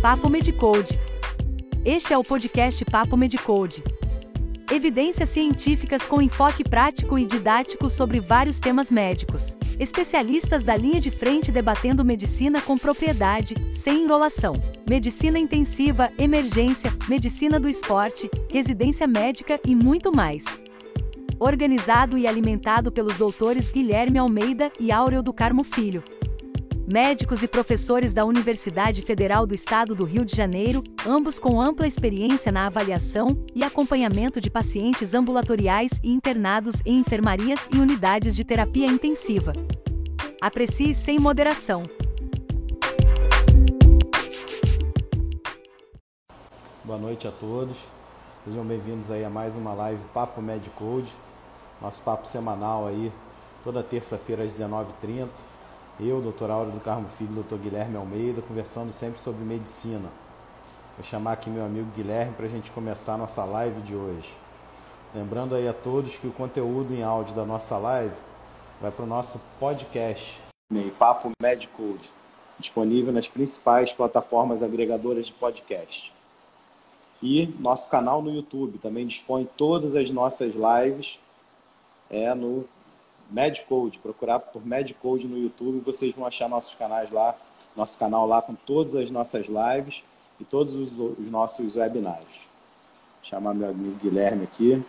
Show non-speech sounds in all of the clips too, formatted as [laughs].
Papo Medicode. Este é o podcast Papo Medicode. Evidências científicas com enfoque prático e didático sobre vários temas médicos. Especialistas da linha de frente debatendo medicina com propriedade, sem enrolação. Medicina intensiva, emergência, medicina do esporte, residência médica e muito mais. Organizado e alimentado pelos doutores Guilherme Almeida e Áureo do Carmo Filho médicos e professores da Universidade Federal do Estado do Rio de Janeiro, ambos com ampla experiência na avaliação e acompanhamento de pacientes ambulatoriais e internados em enfermarias e unidades de terapia intensiva. Aprecie sem moderação. Boa noite a todos. Sejam bem-vindos aí a mais uma live Papo Medicode. Nosso papo semanal aí, toda terça-feira às 19h30 eu, doutor Áureo do Carmo Filho, doutor Guilherme Almeida, conversando sempre sobre medicina. Vou chamar aqui meu amigo Guilherme para a gente começar a nossa live de hoje. Lembrando aí a todos que o conteúdo em áudio da nossa live vai para o nosso podcast, Papo Medicode, disponível nas principais plataformas agregadoras de podcast. E nosso canal no YouTube também dispõe todas as nossas lives é no Medcode, procurar por Medcode no YouTube, vocês vão achar nossos canais lá, nosso canal lá com todas as nossas lives e todos os, os nossos webinários. Vou chamar meu amigo Guilherme aqui.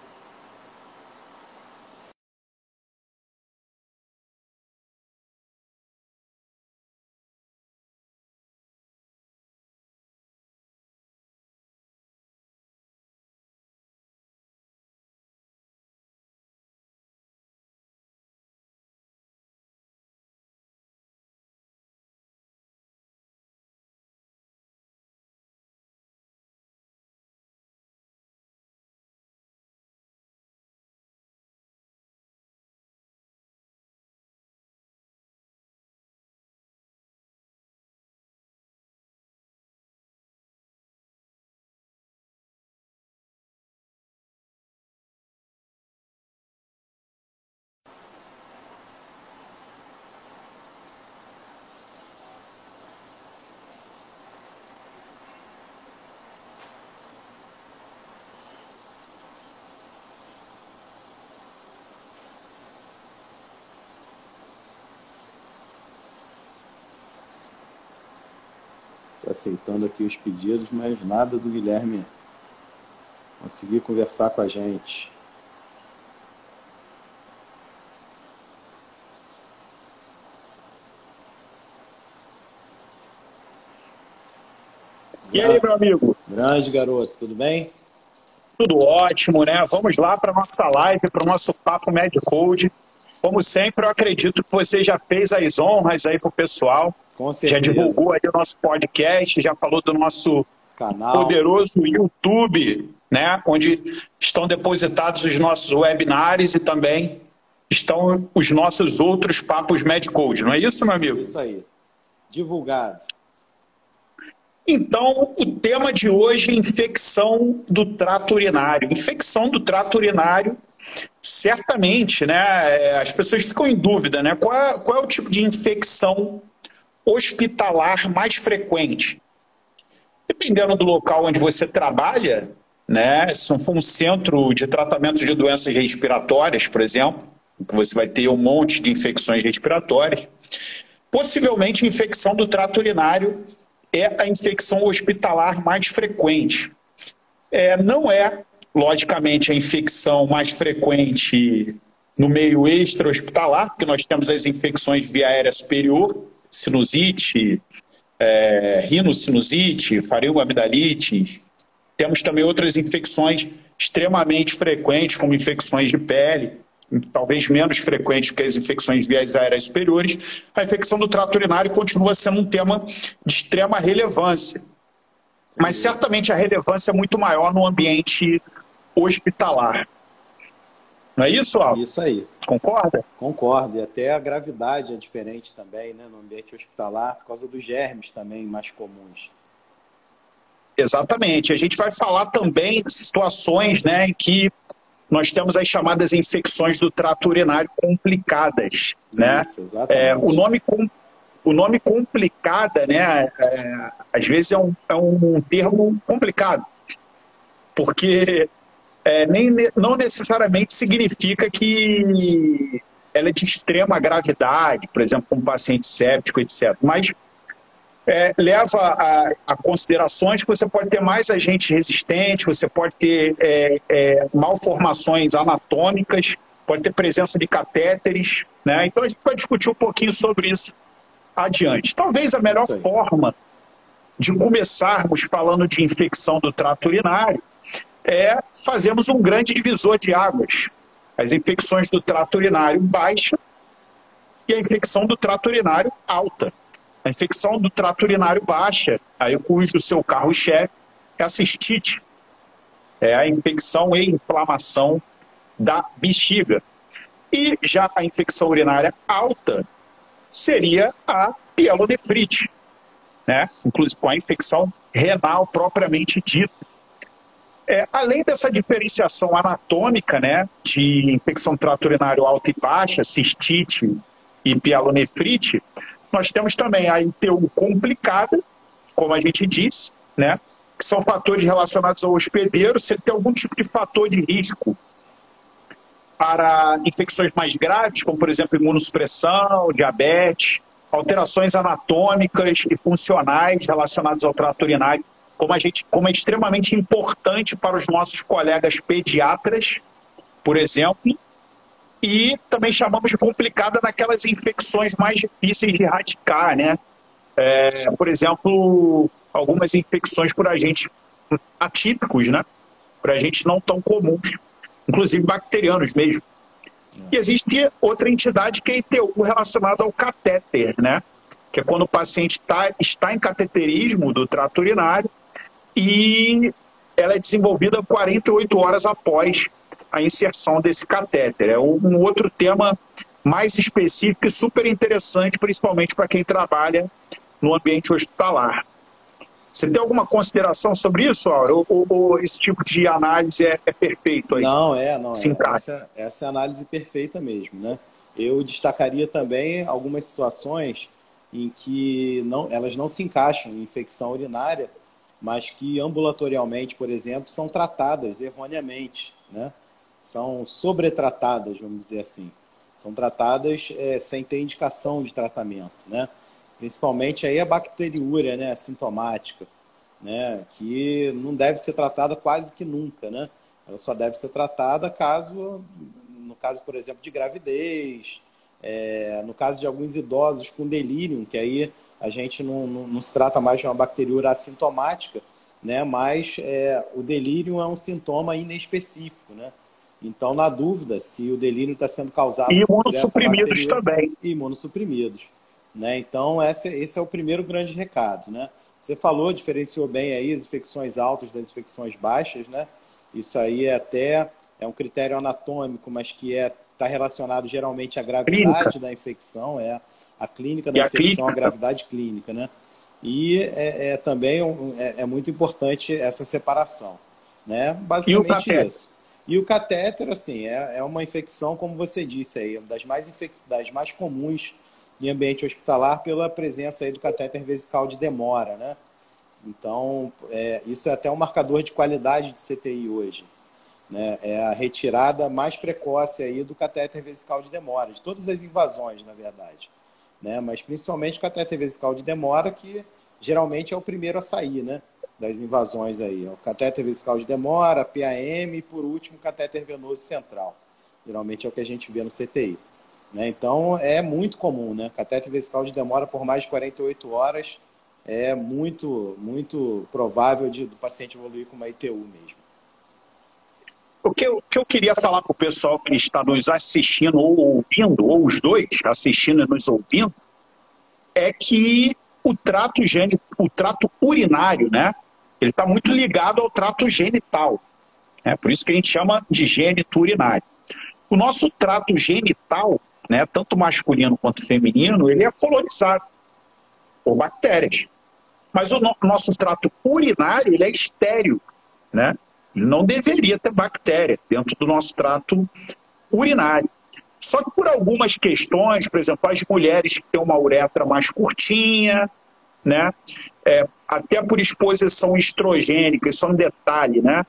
Aceitando aqui os pedidos, mas nada do Guilherme conseguir conversar com a gente. E aí, meu amigo? Grande garoto, tudo bem? Tudo ótimo, né? Vamos lá para nossa live, para o nosso Papo Medicode. Como sempre, eu acredito que você já fez as honras aí para o pessoal. Com certeza. Já divulgou aí o nosso podcast, já falou do nosso Canal. poderoso YouTube, né? Onde estão depositados os nossos webinários e também estão os nossos outros papos Medcode, não é isso, meu amigo? Isso aí. Divulgado. Então, o tema de hoje é infecção do trato urinário. Infecção do trato urinário, certamente, né? As pessoas ficam em dúvida, né? Qual é, qual é o tipo de infecção hospitalar mais frequente? Dependendo do local onde você trabalha, né? Se for um centro de tratamento de doenças respiratórias, por exemplo, você vai ter um monte de infecções respiratórias. Possivelmente, infecção do trato urinário é a infecção hospitalar mais frequente. É, não é, logicamente, a infecção mais frequente no meio extra-hospitalar, porque nós temos as infecções via aérea superior, sinusite, é, rinocinusite, faringoamidalite. Temos também outras infecções extremamente frequentes, como infecções de pele, talvez menos frequentes que as infecções vias aéreas superiores. A infecção do trato urinário continua sendo um tema de extrema relevância. Mas certamente a relevância é muito maior no ambiente hospitalar. Não é isso, Al? Isso aí. Concorda? Concordo. E até a gravidade é diferente também, né, no ambiente hospitalar, por causa dos germes também mais comuns. Exatamente. A gente vai falar também de situações né, em que nós temos as chamadas infecções do trato urinário complicadas. Né? Isso, exatamente. É, o, nome, o o nome complicada, né, é, às vezes é um, é um termo complicado, porque é, nem, não necessariamente significa que ela é de extrema gravidade, por exemplo, um paciente séptico, etc. Mas é, leva a, a, considerações que você pode ter mais agentes resistentes, você pode ter é, é, malformações anatômicas, pode ter presença de catéteres. Né? Então a gente vai discutir um pouquinho sobre isso adiante. Talvez a melhor forma de começarmos falando de infecção do trato urinário é fazermos um grande divisor de águas. As infecções do trato urinário baixa e a infecção do trato urinário alta. A infecção do trato urinário baixa, aí cujo seu carro-chefe é a cistite, é a infecção e inflamação da bexiga. E já a infecção urinária alta seria a pielonefrite, né? inclusive com a infecção renal propriamente dita. É, além dessa diferenciação anatômica né, de infecção trato urinário alta e baixa, cistite e pielonefrite, nós temos também a ITU complicada, como a gente disse, né? que são fatores relacionados ao hospedeiro, você tem algum tipo de fator de risco para infecções mais graves, como por exemplo imunossupressão, diabetes, alterações anatômicas e funcionais relacionadas ao trato urinário, como, a gente, como é extremamente importante para os nossos colegas pediatras, por exemplo, e também chamamos de complicada naquelas infecções mais difíceis de erradicar, né? É, por exemplo, algumas infecções por agentes atípicos, né? Por agentes não tão comuns, inclusive bacterianos mesmo. E existe outra entidade que é ITU relacionada ao catéter, né? Que é quando o paciente tá, está em cateterismo do trato urinário e ela é desenvolvida 48 horas após a inserção desse catéter. É um outro tema mais específico e super interessante, principalmente para quem trabalha no ambiente hospitalar. Você tem alguma consideração sobre isso? Ou, ou, ou esse tipo de análise é, é perfeito aí? Não, é, não. É, essa, essa é a análise perfeita mesmo, né? Eu destacaria também algumas situações em que não, elas não se encaixam em infecção urinária, mas que ambulatorialmente, por exemplo, são tratadas erroneamente, né? são sobretratadas, vamos dizer assim. São tratadas é, sem ter indicação de tratamento, né? Principalmente aí a bacteriúria, né, sintomática, né, que não deve ser tratada quase que nunca, né? Ela só deve ser tratada caso, no caso, por exemplo, de gravidez, é, no caso de alguns idosos com delírio, que aí a gente não, não, não se trata mais de uma bacteriúria assintomática, né? Mas é, o delírio é um sintoma inespecífico, né? Então, na dúvida, se o delírio está sendo causado e imunossuprimidos também. Imunossuprimidos. Né? Então, esse, esse é o primeiro grande recado. Né? Você falou, diferenciou bem aí as infecções altas das infecções baixas. Né? Isso aí é até é um critério anatômico, mas que é está relacionado geralmente à gravidade clínica. da infecção, é a clínica da e infecção, a, a, gravidade clínica, né? E é, é também é, é, muito importante essa separação, né? Basicamente isso. E o catéter, assim, é, é uma infecção, como você disse aí, das mais, infec... das mais comuns em ambiente hospitalar pela presença aí do catéter vesical de demora, né? Então, é, isso é até um marcador de qualidade de CTI hoje. Né? É a retirada mais precoce aí do catéter vesical de demora, de todas as invasões, na verdade. Né? Mas principalmente o catéter vesical de demora, que geralmente é o primeiro a sair, né? das invasões aí. O catéter vesical de demora, PAM e, por último, o catéter venoso central. Geralmente é o que a gente vê no CTI. Né? Então, é muito comum, né? Catéter vesical de demora por mais de 48 horas é muito, muito provável de, do paciente evoluir com uma ITU mesmo. O que eu, que eu queria falar para o pessoal que está nos assistindo ou ouvindo, ou os dois assistindo e nos ouvindo, é que o trato gênico, o trato urinário, né? ele está muito ligado ao trato genital. É por isso que a gente chama de gênito urinário. O nosso trato genital, né, tanto masculino quanto feminino, ele é colonizado por bactérias. Mas o no nosso trato urinário ele é estéreo. Né? Ele não deveria ter bactéria dentro do nosso trato urinário. Só que por algumas questões, por exemplo, as mulheres que têm uma uretra mais curtinha, né? É, até por exposição estrogênica, isso é um detalhe, né?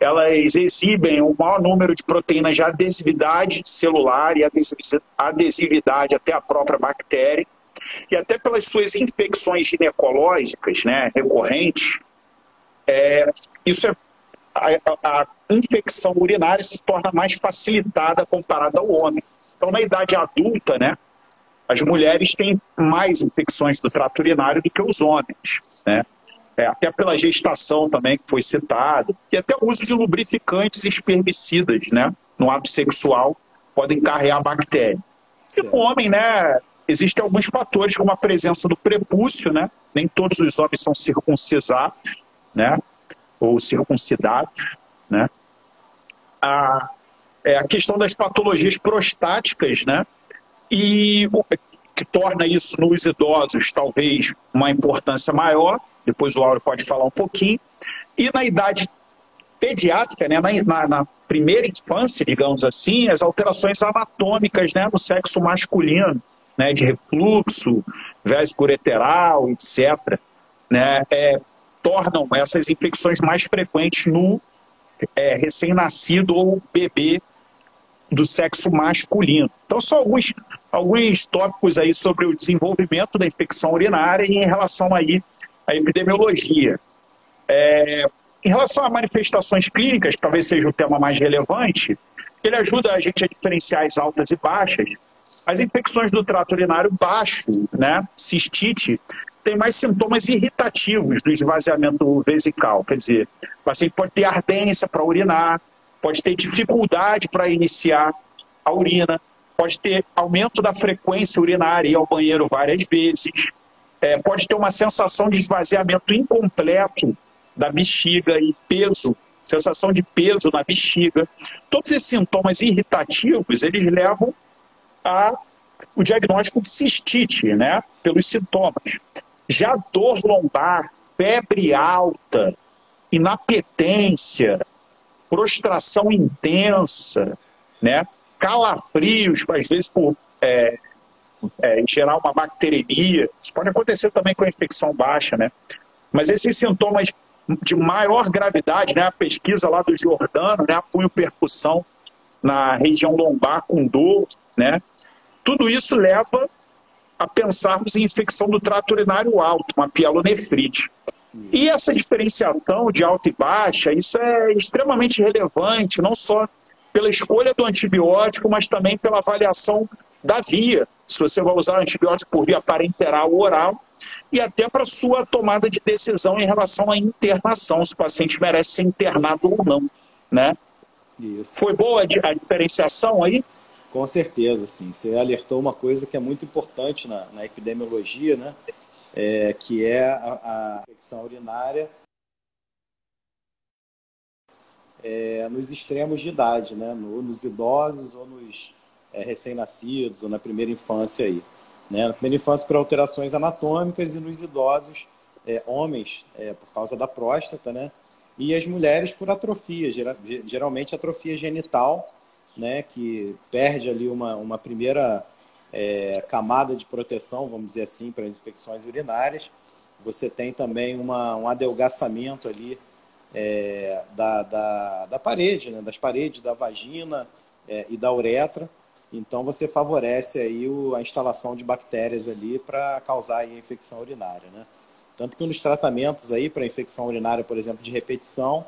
Elas exibem o maior número de proteínas de adesividade celular e adesividade até a própria bactéria, e até pelas suas infecções ginecológicas, né, recorrentes, é, isso é a, a, infecção urinária se torna mais facilitada comparada ao homem. Então, na idade adulta, né, as mulheres têm mais infecções do trato urinário do que os homens, né? É, até pela gestação também, que foi citado, e até o uso de lubrificantes e espermicidas, né, no ato sexual, podem carregar bactéria. E no homem, né, existem alguns fatores, como a presença do prepúcio, né, nem todos os homens são circuncisados, né, ou circuncidados, né, a, é, a questão das patologias prostáticas, né, e que torna isso nos idosos talvez uma importância maior, depois o Lauro pode falar um pouquinho, e na idade pediátrica, né, na, na, primeira infância, digamos assim, as alterações anatômicas né, no sexo masculino, né, de refluxo, ureteral, etc., né, é, tornam essas infecções mais frequentes no é, recém-nascido ou bebê do sexo masculino. Então, são alguns, alguns tópicos aí sobre o desenvolvimento da infecção urinária e em relação aí à epidemiologia. É, em relação a manifestações clínicas, talvez seja o tema mais relevante, ele ajuda a gente a diferenciar as altas e baixas. As infecções do trato urinário baixo, né, cistite, tem mais sintomas irritativos do esvaziamento vesical. Quer dizer, o paciente pode ter ardência para urinar, pode ter dificuldade para iniciar a urina, pode ter aumento da frequência urinária e ao banheiro várias vezes, é, pode ter uma sensação de esvaziamento incompleto da bexiga e peso, sensação de peso na bexiga. Todos esses sintomas irritativos, eles levam a o diagnóstico de cistite, né, pelos sintomas. Já dor lombar, febre alta, inapetência, prostração intensa, né? calafrios, às vezes por é, é, gerar uma bacteremia. Isso pode acontecer também com a infecção baixa, né? Mas esses sintomas de maior gravidade, né? A pesquisa lá do Jordano, né? Apunho percussão na região lombar com dor, né? Tudo isso leva a pensarmos em infecção do trato urinário alto, uma pielonefrite. E essa diferenciação de alta e baixa, isso é extremamente relevante, não só pela escolha do antibiótico, mas também pela avaliação da via. Se você vai usar antibiótico por via parenteral ou oral, e até para sua tomada de decisão em relação à internação, se o paciente merece ser internado ou não. Né? Isso. Foi boa a diferenciação aí? Com certeza, sim. Você alertou uma coisa que é muito importante na, na epidemiologia, né? é, que é a, a infecção urinária é, nos extremos de idade, né? No, nos idosos ou nos é, recém-nascidos ou na primeira infância aí. Né? Na primeira infância por alterações anatômicas e nos idosos, é, homens é, por causa da próstata, né? E as mulheres por atrofia, geralmente atrofia genital, né? Que perde ali uma, uma primeira é, camada de proteção, vamos dizer assim, para as infecções urinárias. Você tem também uma, um adelgaçamento ali é, da, da, da, parede, né? das paredes da vagina é, e da uretra. Então você favorece aí o, a instalação de bactérias ali para causar a infecção urinária, né? Tanto que um dos tratamentos aí para infecção urinária, por exemplo, de repetição,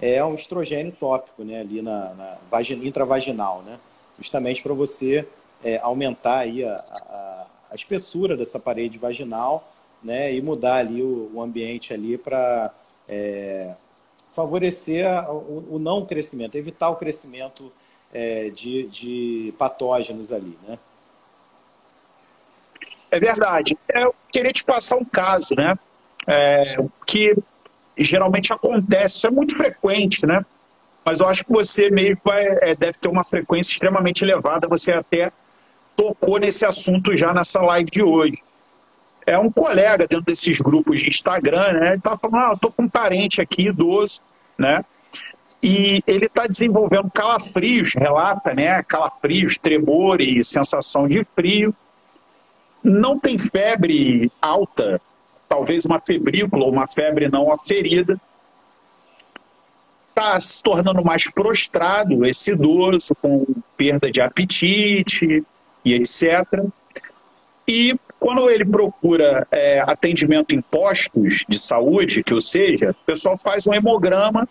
é um estrogênio tópico, né? Ali na, na vagina, intravaginal, né? Justamente para você é, aumentar aí a, a, a, espessura dessa parede vaginal, né, e mudar ali o, o ambiente ali para é, favorecer o, o, não crescimento, evitar o crescimento é, de, de patógenos ali, né? É verdade. Eu queria te passar um caso, né? É, que geralmente acontece, isso é muito frequente, né? Mas eu acho que você meio vai, é, deve ter uma frequência extremamente elevada, você até tocou nesse assunto já nessa live de hoje. É um colega dentro desses grupos de Instagram, né? Ele tá falando, ah, eu tô com um parente aqui, idoso, né? e ele está desenvolvendo calafrios, relata, né? Calafrios, tremor e sensação de frio. Não tem febre alta, talvez uma febrícula uma febre não aferida. Está se tornando mais prostrado esse idoso, com perda de apetite e etc. E quando ele procura é, atendimento em postos de saúde, que ou seja, o pessoal faz um hemograma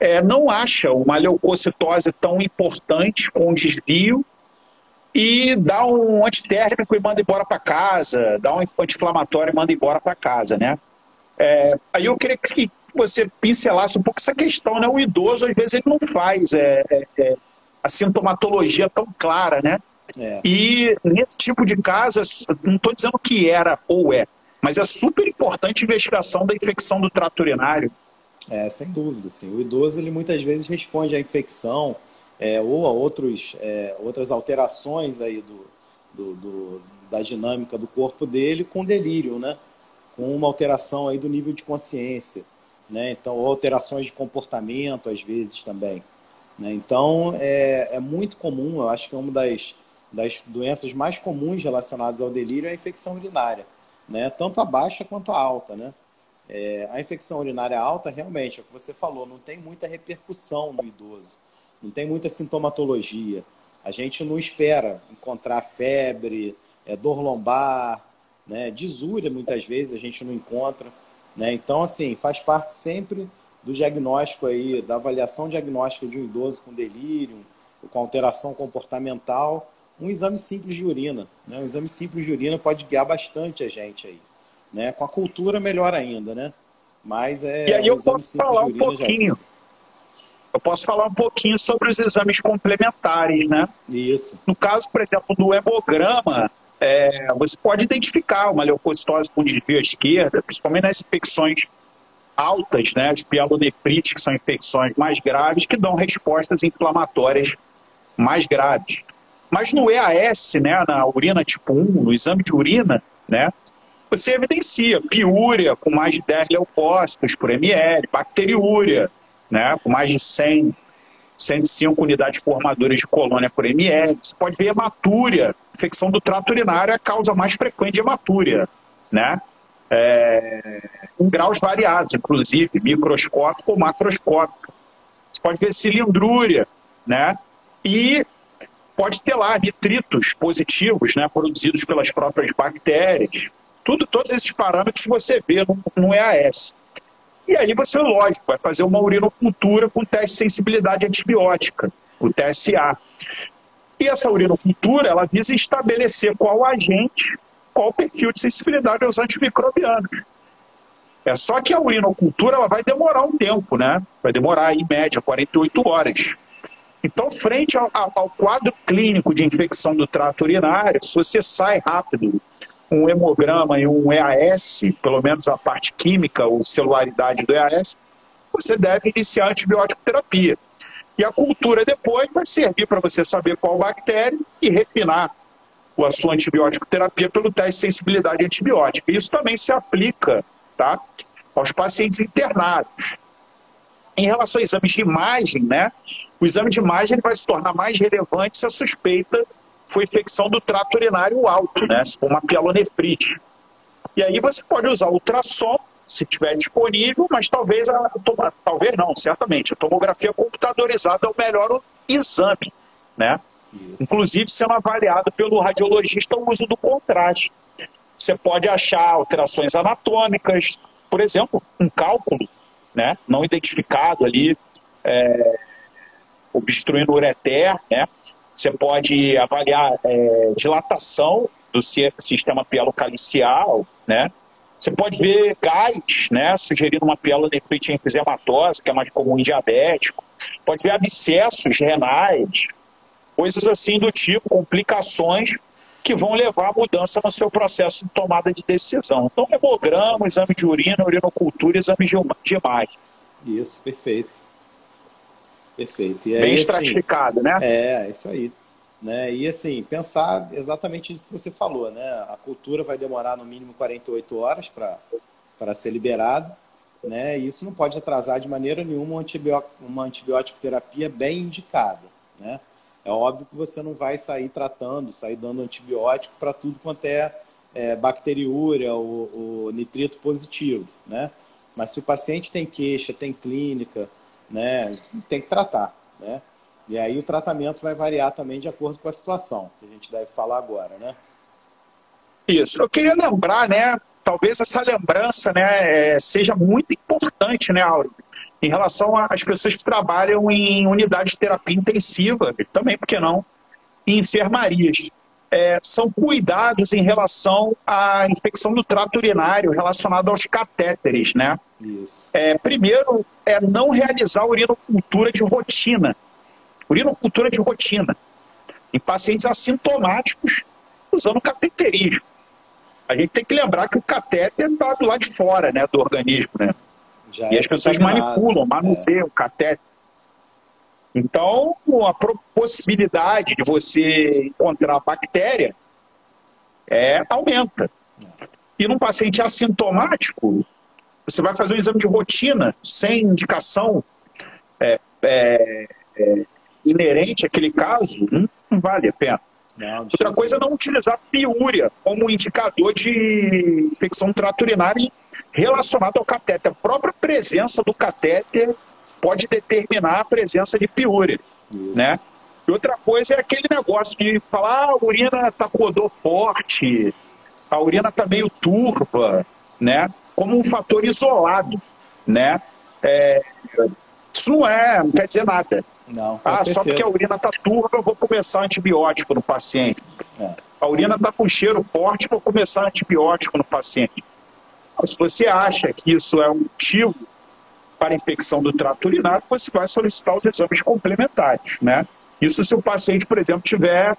é, não acha uma leucocitose tão importante com desvio e dá um antitérmico e manda embora para casa, dá um anti-inflamatório e manda embora para casa, né? É, aí eu queria que você pincelasse um pouco essa questão, né? O idoso, às vezes, ele não faz é, é, é a sintomatologia tão clara, né? É. E nesse tipo de caso, não estou dizendo que era ou é, mas é super importante a investigação da infecção do trato urinário. É, sem dúvida. Assim. O idoso ele muitas vezes responde à infecção é, ou a outros, é, outras alterações aí do, do, do, da dinâmica do corpo dele com delírio, né? com uma alteração aí do nível de consciência. Né? Então, ou alterações de comportamento, às vezes também. Né? Então, é, é muito comum, eu acho que é uma das, das doenças mais comuns relacionadas ao delírio é a infecção urinária, né? tanto a baixa quanto a alta. Né? É, a infecção urinária alta, realmente, é o que você falou, não tem muita repercussão no idoso, não tem muita sintomatologia. A gente não espera encontrar febre, é, dor lombar, né, disúria muitas vezes a gente não encontra. Né? Então, assim, faz parte sempre do diagnóstico aí, da avaliação diagnóstica de um idoso com delírio, com alteração comportamental, um exame simples de urina. Né? Um exame simples de urina pode guiar bastante a gente aí. Né? Com a cultura, melhor ainda, né? Mas é. E aí eu posso falar um pouquinho. Eu posso falar um pouquinho sobre os exames complementares, né? Isso. No caso, por exemplo, do hemograma, é, você pode identificar uma leucocitose com desvio à esquerda, principalmente nas infecções altas, né, de pielonefrite, que são infecções mais graves, que dão respostas inflamatórias mais graves. Mas no EAS, né, na urina tipo 1, no exame de urina, né, você evidencia piúria com mais de 10 leucócitos por ml, bacteriúria, né, com mais de 100, 105 unidades formadoras de colônia por ml. Você pode ver hematúria, infecção do trato urinário é a causa mais frequente de hematúria, né? É, em graus variados, inclusive, microscópico ou macroscópico. Você pode ver cilindrúria, né? E pode ter lá nitritos positivos, né, produzidos pelas próprias bactérias. Tudo, todos esses parâmetros você vê no, no EAS. E aí você, lógico, vai fazer uma urinocultura com teste de sensibilidade antibiótica, o TSA. E essa urinocultura, ela visa estabelecer qual agente, qual perfil de sensibilidade aos antimicrobianos. É só que a urinocultura ela vai demorar um tempo, né? Vai demorar, em média, 48 horas. Então, frente ao, ao quadro clínico de infecção do trato urinário, se você sai rápido um hemograma e um EAS, pelo menos a parte química ou celularidade do EAS, você deve iniciar antibiótico terapia. E a cultura depois vai servir para você saber qual bactéria e refinar a sua antibiótico terapia pelo teste de sensibilidade antibiótica. Isso também se aplica tá, aos pacientes internados. Em relação a exames de imagem, né, o exame de imagem vai se tornar mais relevante se a suspeita foi infecção do trato urinário alto, né? Uma pielonefrite. E aí você pode usar ultrassom, se tiver disponível, mas talvez, a, talvez não, certamente, a tomografia computadorizada é o melhor exame, né? Isso. Inclusive sendo avaliado pelo radiologista o uso do contraste. Você pode achar alterações anatômicas, por exemplo, um cálculo né, não identificado ali, é, obstruindo o ureter, né? Você pode avaliar é, dilatação do sistema pielocalicial, né? Você pode ver gás, né, sugerindo uma pielonefrite enfisematose, que é mais comum em diabético. Pode ver abscessos renais, coisas assim do tipo, complicações que vão levar a mudança no seu processo de tomada de decisão. Então, hemograma, exame de urina, urinocultura, exame de imagem. Isso, perfeito. Perfeito. E aí, Bem assim, estratificado, assim, né? É, isso aí. Né? E assim, pensar exatamente isso que você falou, né? A cultura vai demorar no mínimo 48 horas para ser liberado. né? E isso não pode atrasar de maneira nenhuma uma, antibiótico, uma antibiótico terapia bem indicada, né? É óbvio que você não vai sair tratando, sair dando antibiótico para tudo quanto é, é bacteriúria ou, ou, nitrito positivo, né? Mas se o paciente tem queixa, tem clínica, né, tem que tratar, né? E aí o tratamento vai variar também de acordo com a situação, que a gente deve falar agora, né? Isso. Eu queria lembrar, né, talvez essa lembrança né, é, seja muito importante, né, Auro? Em relação às pessoas que trabalham em unidades de terapia intensiva, também, por que não, em enfermarias. É, são cuidados em relação à infecção do trato urinário relacionado aos catéteres, né? Isso. É, primeiro, é não realizar urinocultura de rotina. Urinocultura de rotina. Em pacientes assintomáticos usando cateterismo a gente tem que lembrar que o catéter está do lado de fora né, do organismo, né? Já e é as pessoas manipulam, manuseiam é. o catéter. Então, a possibilidade de você encontrar bactéria é, aumenta. E num paciente assintomático, você vai fazer um exame de rotina, sem indicação é, é, é inerente àquele caso, não, não vale a pena. Não, Outra coisa é não utilizar piúria como indicador de infecção trato urinário relacionado ao catéter. A própria presença do catéter pode determinar a presença de piúria, Isso. né? E outra coisa é aquele negócio de falar, ah, a urina está com odor forte, a urina está meio turva, né? Como um fator isolado, né? É, isso não é, não quer dizer nada. Não, ah, certeza. só porque a urina está turva, eu vou começar antibiótico no paciente. É. A urina está com cheiro forte, vou começar antibiótico no paciente. Se você acha que isso é um motivo para infecção do trato urinário, você vai solicitar os exames complementares, né? Isso se o paciente, por exemplo, tiver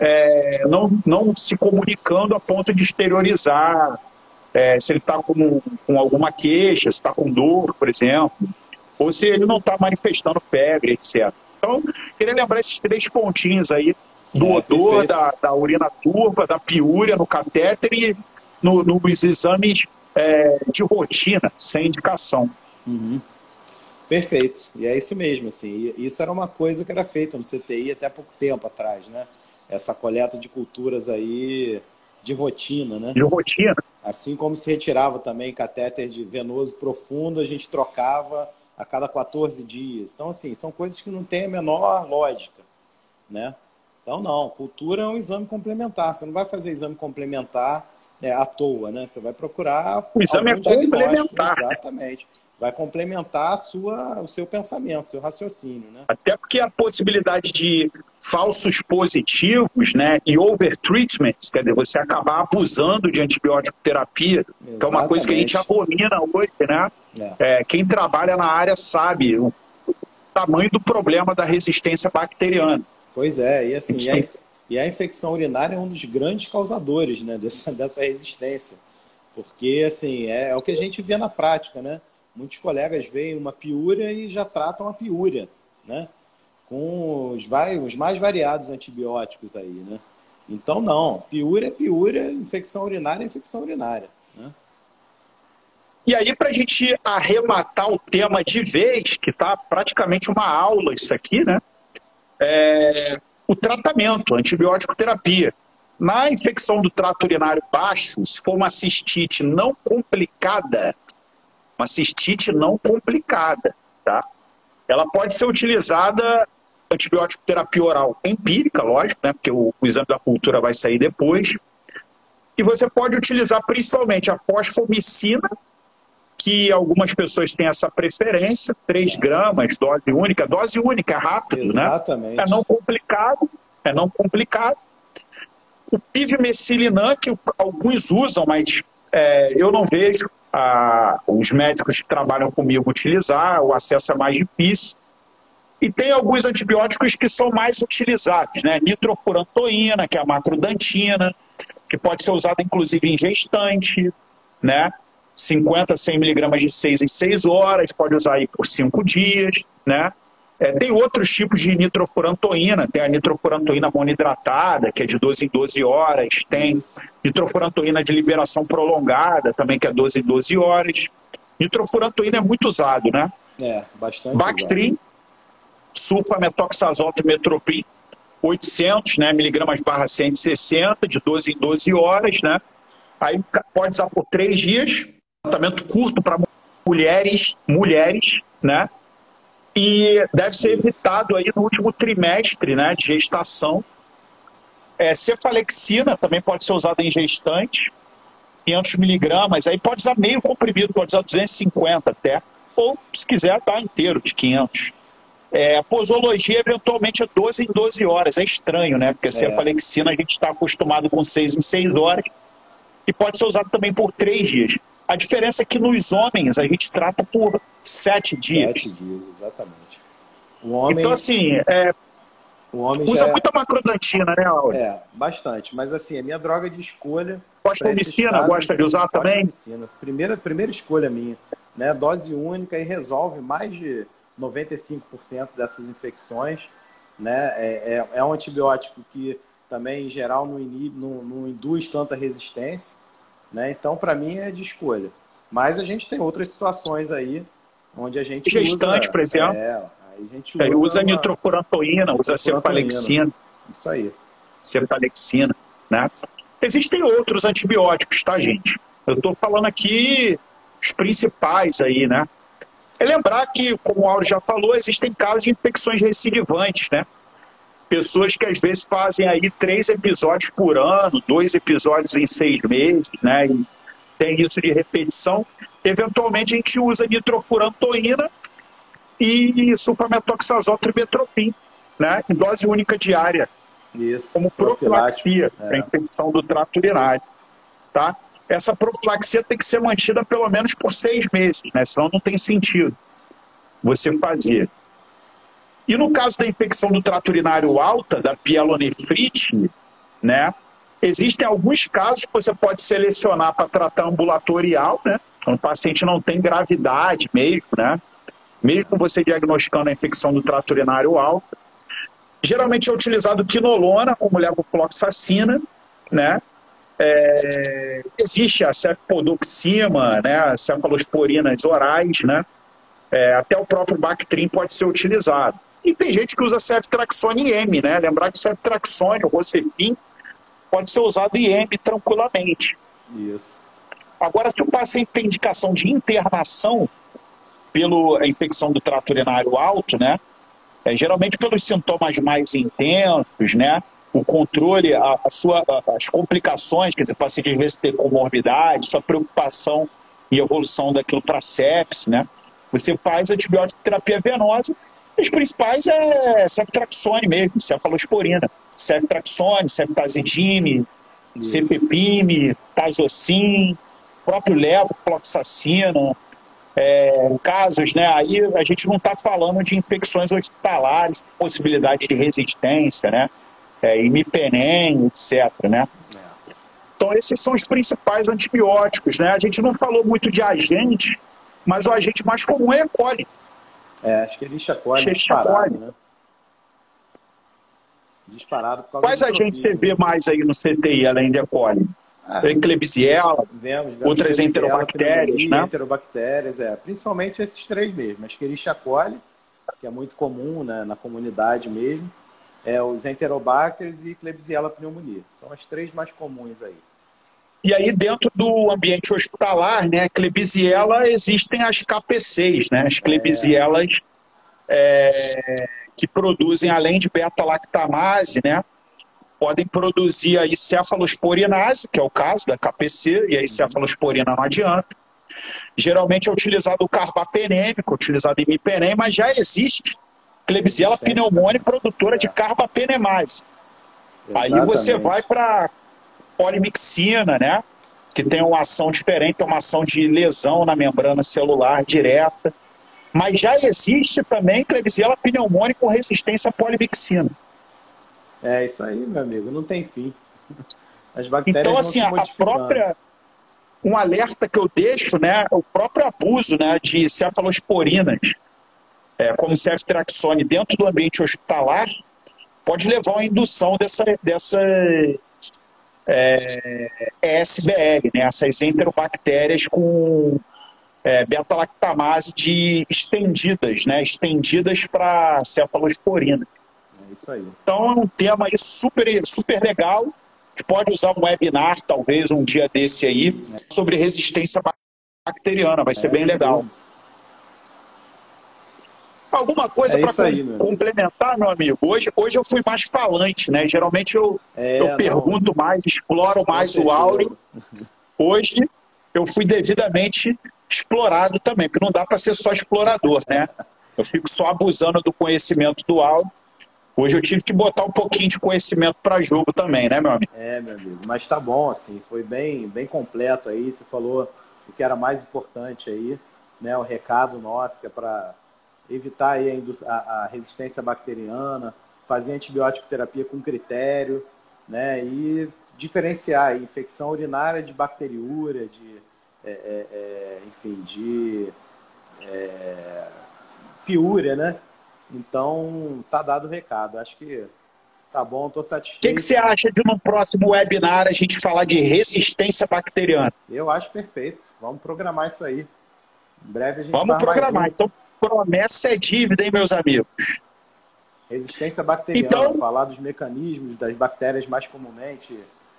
é, não, não se comunicando a ponto de exteriorizar, é, se ele está com, com alguma queixa, se está com dor, por exemplo, ou se ele não está manifestando febre, etc. Então, queria lembrar esses três pontinhos aí do é, odor, da, da, urina turva, da piúria no catéter e no, nos exames é, de rotina, sem indicação. Uhum. Perfeito. E é isso mesmo, assim. Isso era uma coisa que era feita no CTI até pouco tempo atrás, né? Essa coleta de culturas aí de rotina, né? De rotina. Assim como se retirava também catéter de venoso profundo, a gente trocava a cada 14 dias. Então, assim, são coisas que não têm a menor lógica, né? Então, não, cultura é um exame complementar. Você não vai fazer exame complementar é, à toa, né? Você vai procurar. O exame é complementar. Exatamente vai complementar a sua, o seu pensamento, o seu raciocínio. Né? Até porque a possibilidade de falsos positivos né, e overtreatments, quer dizer, você acabar abusando de antibiótico terapia, Exatamente. que é uma coisa que a gente abomina hoje, né? É. É, quem trabalha na área sabe o tamanho do problema da resistência bacteriana. Pois é, e assim, e a, e a infecção urinária é um dos grandes causadores né, dessa, [laughs] dessa resistência. Porque, assim, é, é o que a gente vê na prática, né? Muitos colegas veem uma piúria e já tratam a piúria, né? Com os, vai, os mais variados antibióticos aí, né? Então, não. Piúria é piúria, infecção urinária é infecção urinária, né? E aí, para a gente arrematar o tema de vez, que está praticamente uma aula isso aqui, né? É, o tratamento, antibiótico terapia. Na infecção do trato urinário baixo, se for uma cistite não complicada, uma cistite não complicada, tá? Ela pode ser utilizada antibiótico terapia oral empírica, lógico, né? Porque o, o exame da cultura vai sair depois. E você pode utilizar principalmente a fosfomicina, que algumas pessoas têm essa preferência, 3 gramas, dose única. Dose única é rápido, Exatamente. né? Exatamente. É não complicado, é não complicado. O pivmecilinan, que alguns usam, mas é, eu não vejo a, os médicos que trabalham comigo utilizar, o acesso é mais difícil. E tem alguns antibióticos que são mais utilizados, né? Nitrofurantoína, que é a macrodantina, que pode ser usada inclusive em gestante, né? 50, 100 miligramas de 6 em 6 horas, pode usar aí por 5 dias, né? É, tem outros tipos de nitrofurantoína, tem a nitrofurantoína monohidratada, que é de 12 em 12 horas, tem nitrofurantoína de liberação prolongada, também que é 12 em 12 horas. Nitrofurantoína é muito usado, né? É, bastante Bactrim, sulfametoxazol metroprim, 800 né, miligramas barra 160, de 12 em 12 horas, né? Aí pode usar por três dias, tratamento curto para mulheres, mulheres, né? E deve ser Isso. evitado aí no último trimestre, né, de gestação. É, cefalexina também pode ser usada em gestante, 500 miligramas, aí pode usar meio comprimido, pode usar 250 até, ou se quiser, tá inteiro de 500. É, a posologia, eventualmente, é 12 em 12 horas. É estranho, né? Porque a é. cefalexina a gente está acostumado com 6 em 6 horas e pode ser usado também por 3 dias. A diferença é que nos homens a gente trata por 7 dias. 7 dias, exatamente. O homem... Então, assim, é, o homem usa é... muita macrodantina, né, Aure? É, bastante. Mas, assim, a minha droga de escolha... Fosfomicina, gosta de usar também? Primeira, primeira escolha minha. Né? Dose única e resolve mais de 95% dessas infecções. Né? É, é, é, um antibiótico que também, em geral, não, inibe, não, não induz tanta resistência. Né? Então, para mim, é de escolha. Mas a gente tem outras situações aí onde a gente Gestante, usa, por exemplo. É, a gente usa, usa uma... nitrofurantoína, usa cefalexina. Isso aí. Cefalexina, né? Existem outros antibióticos, tá, gente? Eu estou falando aqui os principais aí, né? É lembrar que, como o Auro já falou, existem casos de infecções recidivantes, né? Pessoas que às vezes fazem aí três episódios por ano, dois episódios em seis meses, né? E tem isso de repetição. Eventualmente a gente usa nitrofurantoína e sulfametoxazol trimetropin, né? Em dose única diária. Isso. Como profilaxia é. para infecção do trato urinário, tá? essa profilaxia tem que ser mantida pelo menos por seis meses, né? senão não tem sentido você fazer. E no caso da infecção do trato urinário alta, da pielonefrite, né, existem alguns casos que você pode selecionar para tratar ambulatorial, né? Quando o paciente não tem gravidade mesmo, né? Mesmo você diagnosticando a infecção do trato urinário alta. Geralmente é utilizado quinolona como levofloxacina, né? É, existe a cefodoxima, né, cefalosporinas orais, né, é, até o próprio Bactrim pode ser utilizado. E tem gente que usa ceftraxone M, né, lembrar que ceftraxone, o Rocefin, pode ser usado em M tranquilamente. Isso. Agora, se o paciente tem indicação de internação pela infecção do trato urinário alto, né, é, geralmente pelos sintomas mais intensos, né, o controle, a, a sua, a, as complicações, quer dizer, o paciente às vezes ter comorbidade, sua preocupação e evolução daquilo para sepsis, né? Você faz antibiótico terapia venosa, os principais é ceftraxone mesmo, cefalosporina, ceftraxone, ceftazidime, cepepime, tazocin, próprio levofloxacina, é, casos, né? Aí a gente não está falando de infecções hospitalares, possibilidade de resistência, né? é, imipenem, etc. Né? Então, esses são os principais antibióticos. Né? A gente não falou muito de agente, mas o agente mais comum é E. coli. É, acho que coli é disparado, né? Disparado por causa Quais agentes você vê mais aí no CTI, além de E. coli? Ah, Klebsiella, outras enterobactérias, né? Enterobactérias, é. Principalmente esses três mesmo. Escherichia coli, que é muito comum né, na comunidade mesmo é, os Enterobacters e Klebsiella pneumoniae. São as três mais comuns aí. E aí, dentro do ambiente hospitalar, né, Klebsiella, existem as KPCs, né, as Klebsielas é. é, que produzem, além de beta-lactamase, né, podem produzir aí cefalosporinase, que é o caso da KPC, e aí cefalosporina não adianta. Geralmente é utilizado o carbapenêmico, utilizado imipenem, mas já existe Klebsiella pneumoniae, produtora de carbapenemase. Aí você vai para polimixina, né? Que tem uma ação diferente, uma ação de lesão na membrana celular direta. Mas já existe também Klebsiella pneumoniae com resistência à polimixina. É isso aí, meu amigo, não tem fim. As bactérias então, assim, a própria um alerta que eu deixo, né, o próprio abuso, né, de cefalosporinas é, como ceftraxone dentro do ambiente hospitalar, pode levar à indução dessa, dessa é, ESBL, né? essas enterobactérias com é, beta-lactamase de estendidas, né? Estendidas para cefalosporina. Isso aí. Então é um tema aí super, super legal. A gente pode usar um webinar, talvez, um dia desse aí, é. sobre resistência bacteriana. Vai ser é, bem legal. Alguma coisa é para com, complementar, meu amigo? Hoje, hoje eu fui mais falante, né? Geralmente eu, é, eu pergunto mais, exploro mais o áudio. [laughs] Hoje eu fui devidamente explorado também, porque não dá para ser só explorador, né? Eu fico só abusando do conhecimento do áudio. Hoje eu tive que botar um pouquinho de conhecimento para jogo também, né, meu amigo? É, meu amigo. Mas tá bom, assim, foi bem, bem completo aí. Você falou o que era mais importante aí, né? O recado nosso que é para evitar aí a, a, resistência bacteriana, fazer antibiótico terapia com critério, né? E diferenciar infecção urinária de bacteriúria, de, é, é, é, enfim, de é, piúria, né? Então, tá dado o recado. Acho que tá bom, estou satisfeito. O que, que, você acha de no próximo webinar a gente falar de resistência bacteriana? Eu acho perfeito. Vamos programar isso aí. Em breve a gente Vamos programar. Então, promessa é dívida, hein, meus amigos? Resistência bacteriana, então, falar dos mecanismos das bactérias mais comumente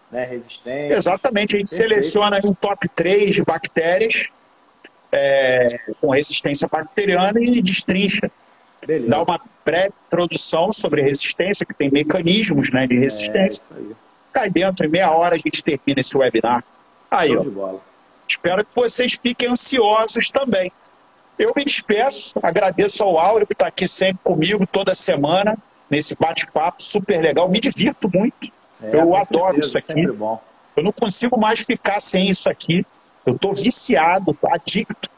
né, resistentes. Exatamente, a gente Perfeito. seleciona um top 3 de bactérias é, com resistência bacteriana e destrincha. Beleza. Dá uma pré-introdução sobre resistência, que tem mecanismos né, de resistência. É. Cai dentro, em meia hora a gente termina esse webinar. Aí, ó. Espero que vocês fiquem ansiosos também. Eu me despeço, agradeço ao Áureo que está aqui sempre comigo toda semana, nesse bate-papo super legal. Me divirto muito. É, eu adoro certeza, isso aqui. Eu não consigo mais ficar sem isso aqui. Eu estou viciado, adicto,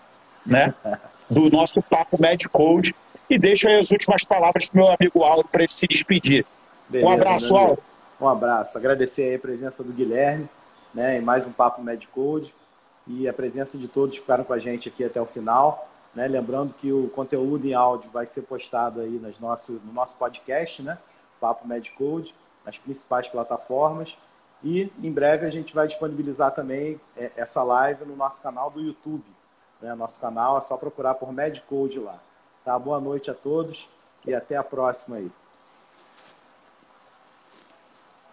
né? [laughs] Do nosso papo Code. E deixo aí as últimas palavras para o meu amigo Áureo para ele se despedir. Beleza, um abraço, Áureo. Um abraço. Agradecer aí a presença do Guilherme, né? Em mais um papo Code e a presença de todos que ficaram com a gente aqui até o final. Né? Lembrando que o conteúdo em áudio vai ser postado aí nas nosso, no nosso podcast, né? Papo Medcode, nas principais plataformas. E em breve a gente vai disponibilizar também é, essa live no nosso canal do YouTube. Né? Nosso canal é só procurar por Medcode lá. Tá? Boa noite a todos e até a próxima aí.